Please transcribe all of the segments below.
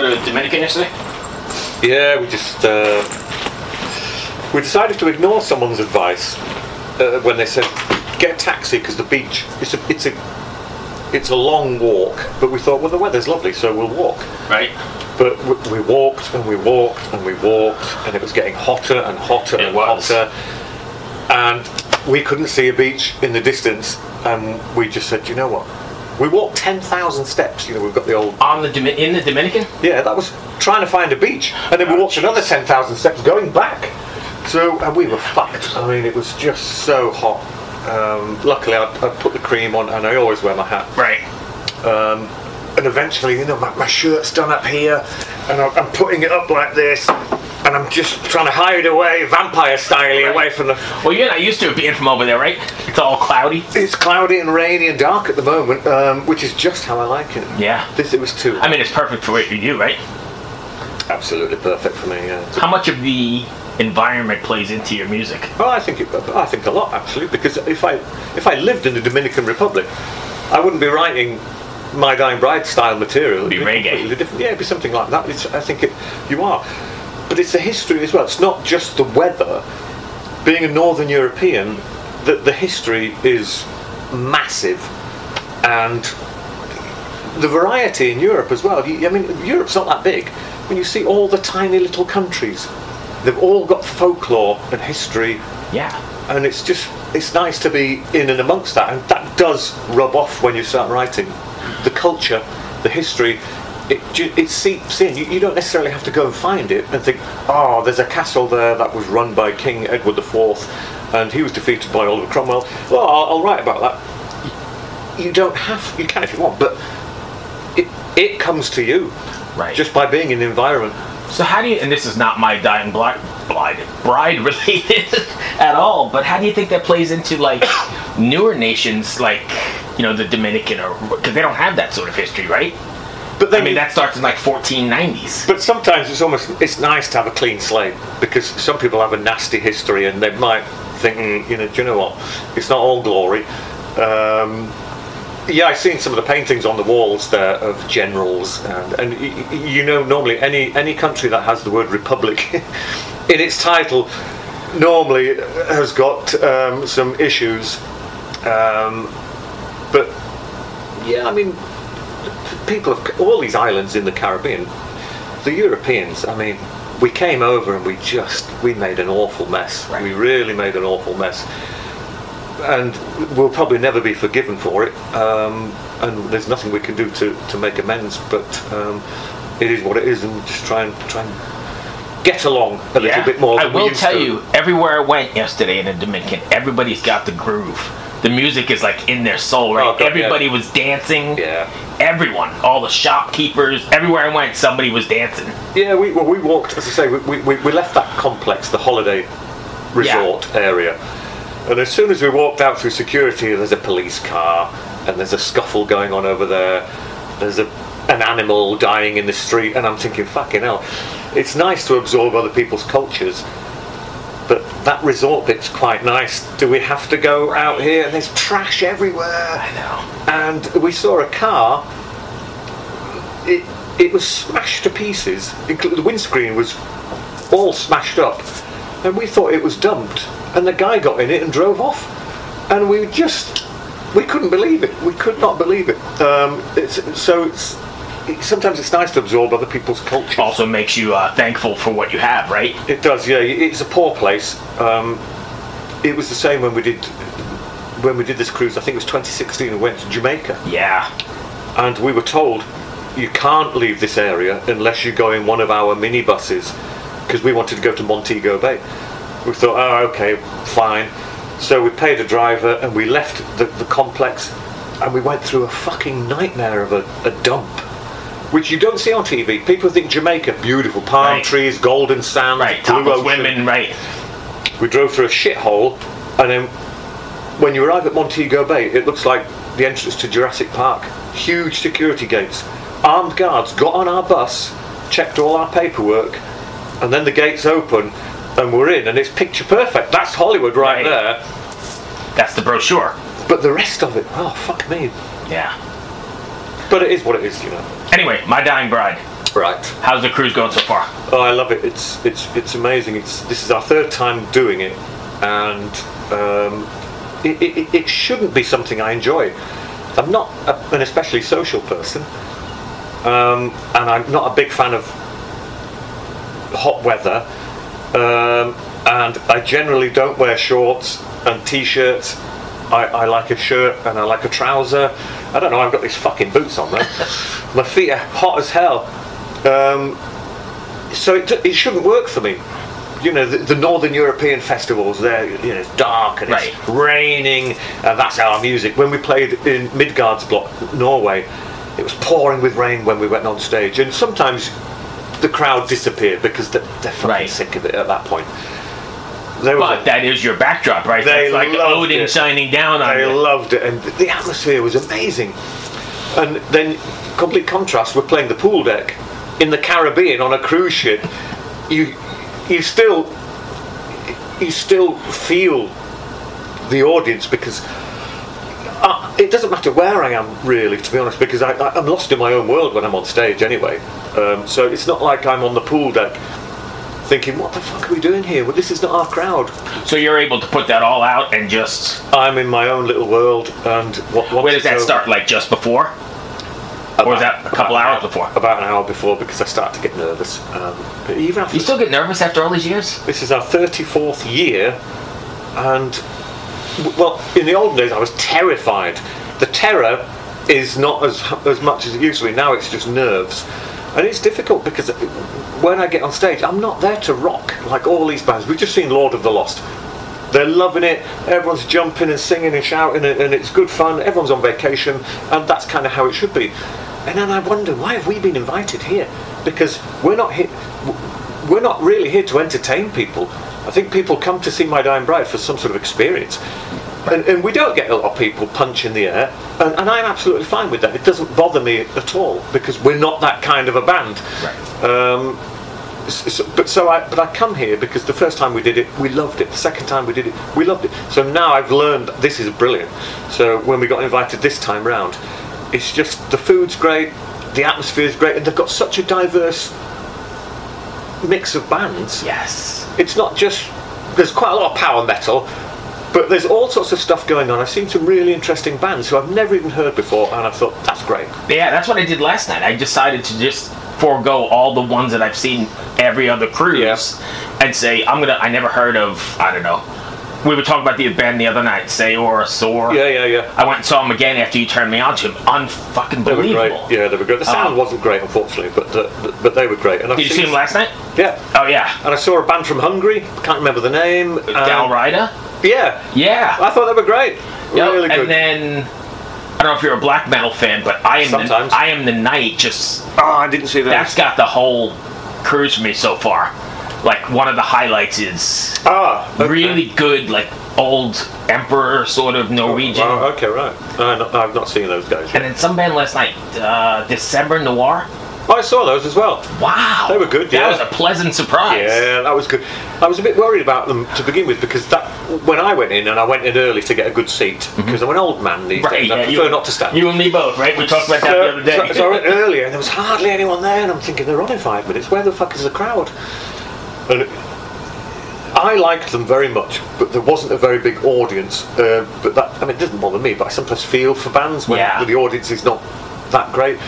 Go to Dominican yesterday? Yeah, we just uh, we decided to ignore someone's advice uh, when they said get a taxi because the beach it's a it's a it's a long walk. But we thought, well, the weather's lovely, so we'll walk. Right. But we, we walked and we walked and we walked, and it was getting hotter and hotter It and was. hotter, and we couldn't see a beach in the distance. And we just said, you know what? We walked ten thousand steps. You know, we've got the old On the Domi- in the Dominican? yeah, that was trying to find a beach, and then we Oh, walked another ten thousand steps going back. So and we were fucked. I mean, it was just so hot. Um, luckily, I, I put the cream on, and I always wear my hat. Right. And eventually, you know, my, my shirt's done up here, and I'm, I'm putting it up like this, and I'm just trying to hide away, vampire style, away from the. Well, you're not used to it being from over there, right? It's all cloudy. It's cloudy and rainy and dark at the moment, um, which is just how I like it. Yeah. This it was too. I mean, it's perfect for what you do, right? absolutely perfect for me. Yeah. How much of the environment plays into your music? Well, I think it, I think a lot actually, because if I if I lived in the Dominican Republic, I wouldn't be writing my dying bride style material. Be It'd be reggae. different. Yeah, it'd be something like that. It's, I think it, you are, but it's the history as well. It's not just the weather. Being a Northern European, the the history is massive, and the variety in Europe as well. You- I mean, Europe's not that big. When you see all the tiny little countries, they've all got folklore and history, Yeah. and it's just it's nice to be in and amongst that, and that does rub off when you start writing. The culture, the history. It, it seeps in. You, you don't necessarily have to go and find it and think, oh, there's a castle there that was run by King Edward IV, and he was defeated by Oliver Cromwell. Well, I'll, I'll write about that. You don't have. You can if you want, but it it comes to you Right. just by being in the environment. So how do you? And this is not my dying black bride bride related at all. But how do you think that plays into like newer nations like you know the Dominican or because they don't have that sort of history, right? But then I mean you- that starts in like 1490s. But sometimes it's almost it's nice to have a clean slate because some people have a nasty history and they might think, mm, you know, do you know what? It's not all glory. Um, yeah, I've seen some of the paintings on the walls there of generals, and, and y- y- you know, normally any any country that has the word republic in its title normally has got um, some issues. Um, but yeah, I mean, people of all these islands in the Caribbean, the Europeans, I mean, we came over and we just we made an awful mess. Right. We really made an awful mess, and we'll probably never be forgiven for it. Um, and there's nothing we can do to, to make amends. But um, it is what it is, and we'll just try and try and get along a little bit more. I will tell to. you, everywhere I went yesterday in the Dominican, everybody's got the groove. The music is like in their soul, right? Oh, God, yeah. Everybody was dancing. Yeah. Everyone, all the shopkeepers, everywhere I went, somebody was dancing. Yeah, we well, we walked, as I say, we, we, we left that complex, the holiday resort area, and as soon as we walked out through security, there's a police car, and there's a scuffle going on over there. There's a an animal dying in the street, and I'm thinking, fucking hell, it's nice to absorb other people's cultures. That resort bit's quite nice. Do we have to go out here? And there's trash everywhere I know. and we saw a car. It it was smashed to pieces. The windscreen was all smashed up, and we thought it was dumped. And the guy got in it and drove off, and we just we couldn't believe it. We could not believe it. Um, it's, so it's. It, sometimes it's nice to absorb other people's culture. Also makes you uh, thankful for what you have, right? It does, yeah. It's a poor place. Um, it was the same when we did when we did this cruise. I think it was 2016. We went to Jamaica, Yeah. and we were told you can't leave this area unless you go in one of our minibuses because we wanted to go to Montego Bay. We thought, oh, okay, fine. So we paid a driver and we left the, the complex and we went through a fucking nightmare of a, a dump, which you don't see on TV. People think Jamaica, beautiful palm Right. trees, golden sand, Right. blue women. Right. We drove through a shithole, and then when you arrive at Montego Bay, it looks like the entrance to Jurassic Park. Huge security gates. Armed guards got on our bus, checked all our paperwork, and then the gates open, and we're in, and it's picture perfect. That's Hollywood right, Right. there. That's the brochure. But the rest of it, oh fuck me. Yeah. But it is what it is, you know. Anyway, my dying bride. Right. How's the cruise going so far? Oh, I love it. It's it's it's amazing. It's this is our third time doing it, and um, it, it, it shouldn't be something I enjoy. I'm not a, an especially social person, um, and I'm not a big fan of hot weather. Um, and I generally don't wear shorts and t-shirts. I, I like a shirt and I like a trouser. I don't know. I've got these fucking boots on, right? My feet are hot as hell. Um, so it, it shouldn't work for me. You know, the, the Northern European festivals, they're, you know, it's dark and it's raining, and that's our music. When we played in Midgardsblot, Norway, it was pouring with rain when we went on stage, and sometimes the crowd disappeared because they're, they're fucking Right. sick of it at that point. There But a- that is your backdrop, right? They That's like loved Odin it. shining down on I you. loved it, and the atmosphere was amazing. And then, complete contrast, we're playing the pool deck in the Caribbean on a cruise ship. You, you still, you still feel the audience because uh, it doesn't matter where I am, really, to be honest, because I, I, I'm lost in my own world when I'm on stage anyway. Um, so it's not like I'm on the pool deck thinking, "What the fuck are we doing here?" Well, this is not our crowd. So you're able to put that all out and just. I'm in my own little world, and what, Where does that start? Like just before? Or was that a couple hours before? About an hour before, because I start to get nervous. Um, but even after You still get nervous after all these years? this is our 34th year, and well, in the olden days, I was terrified. The terror is not as as much as it used to be. Now it's just nerves, and it's difficult because when I get on stage, I'm not there to rock like all these bands. We've just seen Lord of the Lost. They're loving it. Everyone's jumping and singing and shouting, and, it's good fun. Everyone's on vacation, and that's kind of how it should be. And then I wonder why have we been invited here? Because we're not here. We're not really here to entertain people. I think people come to see My Dying Bride for some sort of experience. And, and we don't get a lot of people punching the air, and, and I'm absolutely fine with that. It doesn't bother me at all because we're not that kind of a band. Um, s- s- but so I, but I come here because the first time we did it, we loved it. The second time we did it, we loved it. So now I've learned this is brilliant. So when we got invited this time round, it's just the food's great, the atmosphere's great, and they've got such a diverse mix of bands. Yes. It's not just there's quite a lot of power metal, but there's all sorts of stuff going on. I've seen some really interesting bands who I've never even heard before, and I thought that's great. Yeah, that's what I did last night. I decided to just forego all the ones that I've seen every other cruise Yeah. and say I'm gonna. I never heard of. I don't know. We were talking about the band the other night, say or a Saor. Yeah, yeah, yeah. I went and saw them again after you turned me on to them. Unfucking They were believable. great. Yeah, they were great. The sound Um, wasn't great, unfortunately, but uh, but, they were great. And I've Did you see them last night? Yeah. Oh yeah. And I saw a band from Hungary. Can't remember the name. Dalriada. Yeah. Yeah. I thought they were great. Yep, Really good. And then I don't know if you're a black metal fan, but I am. Sometimes. The, I am the night. Just oh, I didn't see that. that's got the whole cruise for me so far. Like one of the highlights is ah okay. really good, like old emperor sort of Norwegian. Oh, okay, right. I've not seen those guys. And Yet. then some band last night, uh, December Noir. I saw those as well. Wow, They were good, yeah. That was a pleasant surprise. Yeah, that was good. I was a bit worried about them to begin with because that when I went in and I went in early to get a good seat because I'm an old man these Mm-hmm. Right, days. I yeah, prefer you, not to stand. You and me both, right? We talked about that the other day. so- so I went earlier and there was hardly anyone there, and I'm thinking they're on in five minutes. Where the fuck is the crowd? And I liked them very much, but there wasn't a very big audience. Uh, but that, I mean, it doesn't bother me. But I sometimes feel for bands when, Yeah. when the audience is not that great.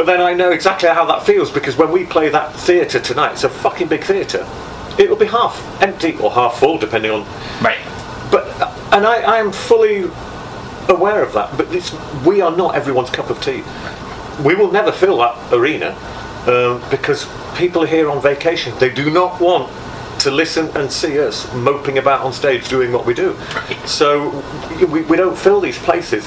But then I know exactly how that feels because when we play that theatre tonight, it's a fucking big theatre. It'll be half empty or half full, depending on right. but and I, I am fully aware of that, but it's, we are not everyone's cup of tea. We will never fill that arena um, because people are here on vacation. They do not want to listen and see us moping about on stage doing what we do. So we, we don't fill these places.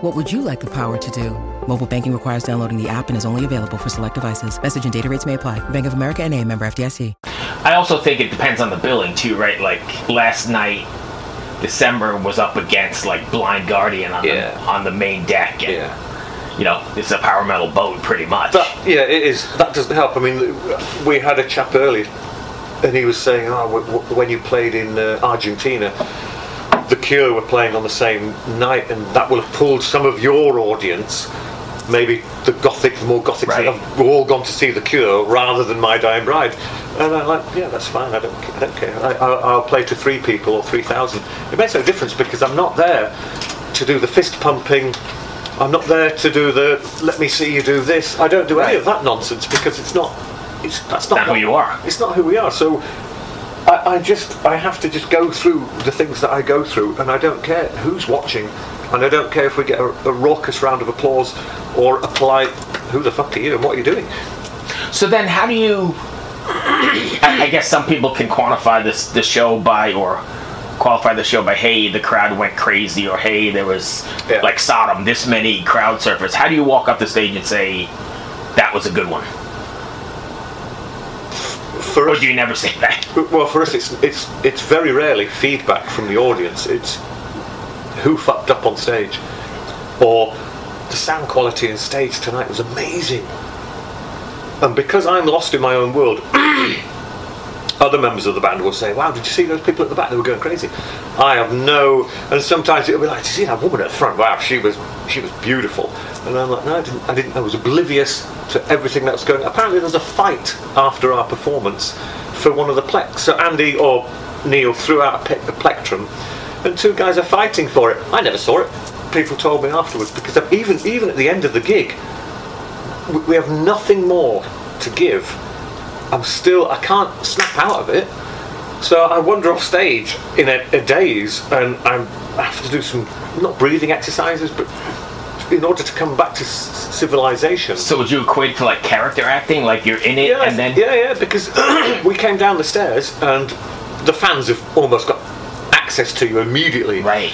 What would you like the power to do? Mobile banking requires downloading the app and is only available for select devices. Message and data rates may apply. Bank of America and a member FDIC. I also think it depends on the billing too, right? Like last night, December was up against like Blind Guardian on Yeah. the on the main deck, and you know it's a power metal boat pretty much. That, yeah, it is. That doesn't help. I mean, we had a chap earlier, and he was saying, "Oh, w- w- when you played in uh, Argentina, the Cure were playing on the same night, and that will have pulled some of your audience." Maybe the gothic, the more gothic, Right. have all gone to see the Cure rather than My Dying Bride, and I'm like, yeah, that's fine. I don't, I don't care. I, I'll, I'll play to three people or three thousand. It makes no difference because I'm not there to do the fist pumping. I'm not there to do the let me see you do this. I don't do any of that nonsense because it's not. It's that's not, Not who you are. It's not who we are. So I, I just I have to just go through the things that I go through, and I don't care who's watching, and I don't care if we get a, a raucous round of applause or a polite "Who the fuck are you and what are you doing?" So then, how do you? I, I guess some people can quantify this the show by or qualify the show by, hey, the crowd went crazy, or hey, there was Yeah. like Sodom, this many crowd surfers. How do you walk up the stage and say that was a good one, For or us, do you never say that? Well, for us, it's it's it's very rarely feedback from the audience. It's who fucked up on stage, or the sound quality in stage tonight was amazing. And because I'm lost in my own world, other members of the band will say, "Wow, did you see those people at the back? They were going crazy." I have no, and sometimes it'll be like, "Did you see that woman at the front? Wow, she was she was beautiful." And I'm like, "No, I didn't. I didn't. I was oblivious to everything that was going." Apparently, there was a fight after our performance for one of the plex. So Andy or Neil threw out a, pe- a plectrum, and two guys are fighting for it. I never saw it. People told me afterwards because even even at the end of the gig, we have nothing more to give. I'm still, I can't snap out of it. So I wander off stage in a, a daze and I'm, I have to do some, not breathing exercises, but in order to come back to s- civilization. So would you equate to like character acting, like you're in it Yeah, and then yeah, yeah, because we came down the stairs and the fans have almost got access to you immediately. right?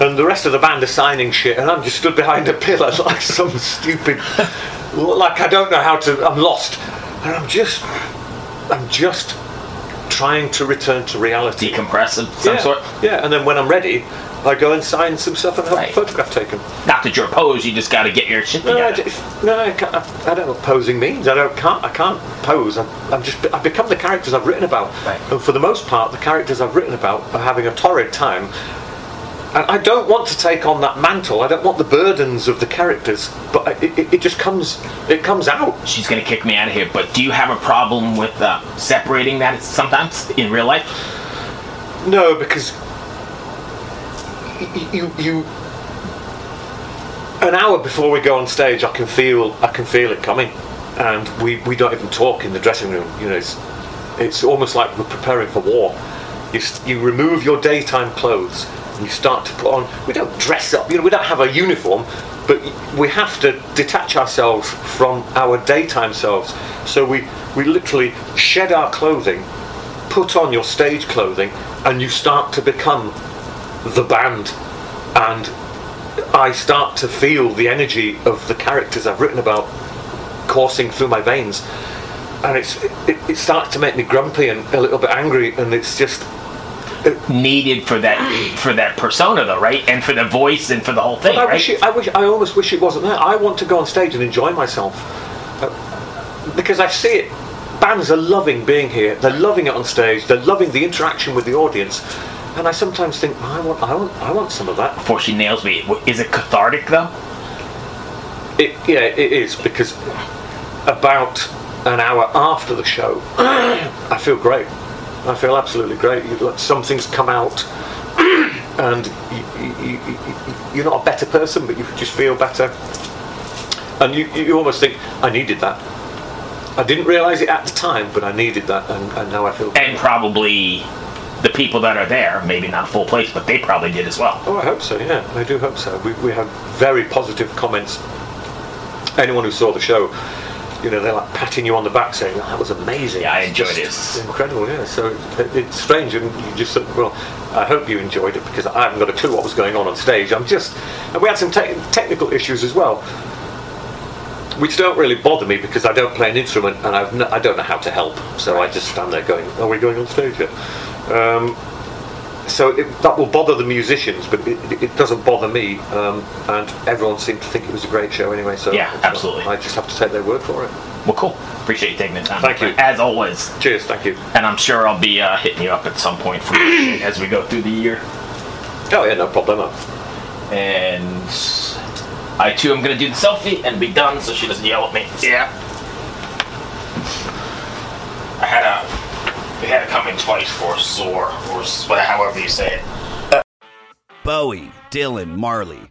And the rest of the band are signing shit, and I'm just stood behind a pillar like some stupid, like I don't know how to. I'm lost, and I'm just, I'm just trying to return to reality. Decompress of some yeah, sort. yeah. And then when I'm ready, I go and sign some stuff and have Right. a photograph taken. Not that you're opposed, you just got to get your shit No, I, together. no, I, can't, I don't know what posing means. I don't can't I can't pose. I'm, I'm just I've become the characters I've written about, Right. and for the most part, the characters I've written about are having a torrid time. And I don't want to take on that mantle. I don't want the burdens of the characters, but it, it, it just comes it comes out. She's gonna kick me out of here. But do you have a problem with uh, separating that sometimes in real life? No, because you you an hour before we go on stage, I can feel I can feel it coming, and we, we don't even talk in the dressing room. You know, it's it's almost like we're preparing for war. You you remove your daytime clothes and you start to put on. We don't dress up. You know, we don't have a uniform, but we have to detach ourselves from our daytime selves. So we we literally shed our clothing, put on your stage clothing, and you start to become the band and I start to feel the energy of the characters I've written about coursing through my veins and it's it, it starts to make me grumpy and a little bit angry and it's just Needed for that for that persona though, right? And for the voice and for the whole thing, I right? wish it, I wish I almost wish it wasn't there I want to go on stage and enjoy myself Uh, because I see it bands are loving being here they're loving it on stage they're loving the interaction with the audience and I sometimes think I want I want I want some of that Before she nails me, is it cathartic though? It, yeah, it is because about an hour after the show, I feel great. I feel absolutely great. Like, some things come out, and you, you're not a better person, but you just feel better. And you, you almost think, I needed that. I didn't realise it at the time, but I needed that, and, and now I feel. And probably the people that are there, maybe not full place, but they probably did as well. Oh, I hope so. Yeah, I do hope so. We, we had very positive comments. Anyone who saw the show, you know, they're like patting you on the back, saying, oh, "That was amazing." Yeah, I enjoyed just it. Incredible, yeah. So it, it's strange, and you just thought, well, I hope you enjoyed it because I haven't got a clue what was going on on stage. I'm just, and we had some te- technical issues as well, which don't really bother me because I don't play an instrument and I've no, I don't know how to help. So I just stand there going, "Are we going on stage yet?" Um, so it, that will bother the musicians, but it, it doesn't bother me. Um, and everyone seemed to think it was a great show anyway. So Yeah, absolutely. I just have to take their word for it. Well, cool. Appreciate you taking the time. Thank you. As always. Cheers, thank you. And I'm sure I'll be uh, hitting you up at some point for as we go through the year. Oh yeah, no problem. And I too am gonna do the selfie and be done so she doesn't yell at me. Yeah. I had a we had it come in twice for Saor or however you say it. Bowie, Dylan, Marley.